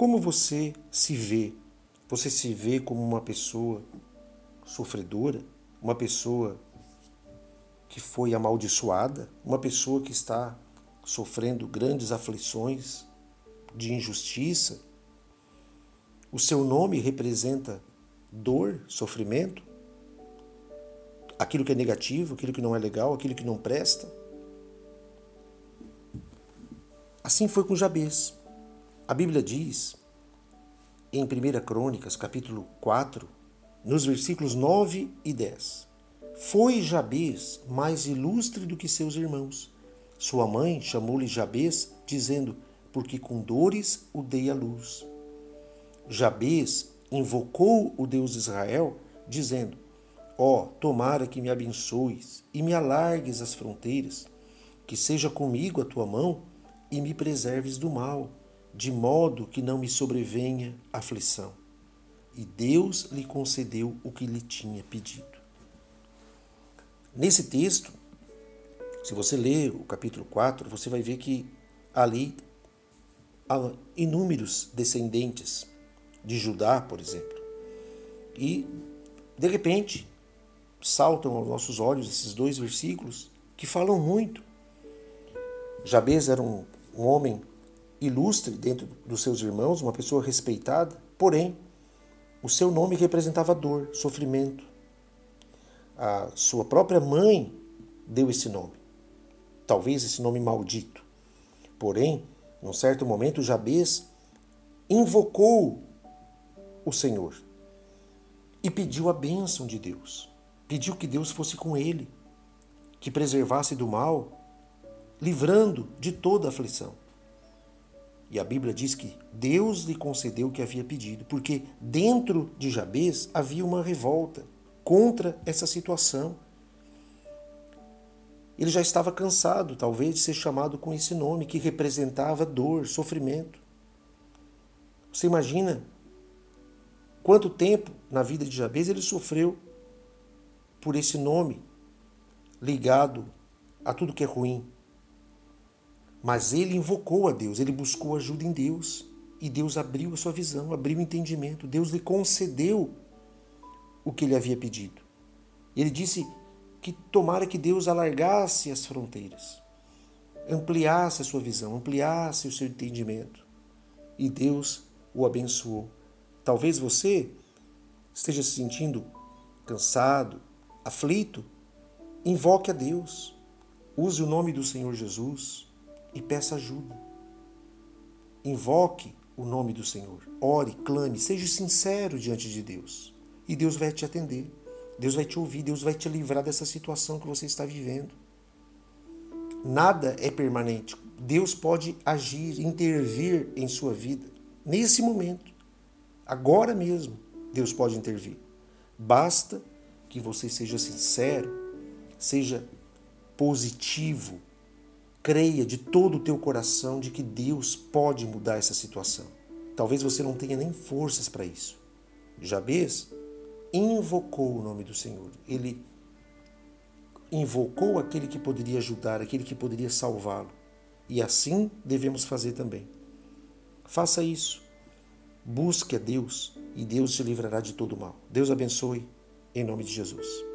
Como você se vê? Você se vê como uma pessoa sofredora? Uma pessoa que foi amaldiçoada? Uma pessoa que está sofrendo grandes aflições de injustiça? O seu nome representa dor, sofrimento? Aquilo que é negativo, aquilo que não é legal, aquilo que não presta? Assim foi com Jabez. A Bíblia diz, em 1 Crônicas, capítulo 4, nos versículos 9 e 10, Foi Jabez mais ilustre do que seus irmãos. Sua mãe chamou-lhe Jabez, dizendo, porque com dores o dei à luz. Jabez invocou o Deus de Israel, dizendo, Ó, oh, tomara que me abençoes e me alargues as fronteiras, que seja comigo a tua mão e me preserves do mal, de modo que não me sobrevenha aflição. E Deus lhe concedeu o que lhe tinha pedido. Nesse texto, se você ler o capítulo 4, você vai ver que ali há inúmeros descendentes de Judá, por exemplo. E, de repente, saltam aos nossos olhos esses dois versículos que falam muito. Jabez era um um homem ilustre dentro dos seus irmãos, uma pessoa respeitada, porém, o seu nome representava dor, sofrimento. A sua própria mãe deu esse nome, talvez esse nome maldito. Porém, num certo momento, Jabez invocou o Senhor e pediu a bênção de Deus. Pediu que Deus fosse com ele, que preservasse do mal livrando de toda aflição. E a Bíblia diz que Deus lhe concedeu o que havia pedido, porque dentro de Jabez havia uma revolta contra essa situação. Ele já estava cansado, talvez, de ser chamado com esse nome que representava dor, sofrimento. Você imagina quanto tempo na vida de Jabez ele sofreu por esse nome ligado a tudo que é ruim, mas ele invocou a Deus, ele buscou ajuda em Deus. E Deus abriu a sua visão, abriu o entendimento. Deus lhe concedeu o que ele havia pedido. Ele disse que tomara que Deus alargasse as fronteiras, ampliasse a sua visão, ampliasse o seu entendimento. E Deus o abençoou. Talvez você esteja se sentindo cansado, aflito. Invoque a Deus. Use o nome do Senhor Jesus e peça ajuda. Invoque o nome do Senhor. Ore, clame, seja sincero diante de Deus. E Deus vai te atender. Deus vai te ouvir, Deus vai te livrar dessa situação que você está vivendo. Nada é permanente. Deus pode agir, intervir em sua vida nesse momento. Agora mesmo, Deus pode intervir. Basta que você seja sincero, seja positivo Creia de todo o teu coração de que Deus pode mudar essa situação. Talvez você não tenha nem forças para isso. Jabez invocou o nome do Senhor. Ele invocou aquele que poderia ajudar, aquele que poderia salvá-lo. E assim devemos fazer também. Faça isso. Busque a Deus e Deus te livrará de todo mal. Deus abençoe em nome de Jesus.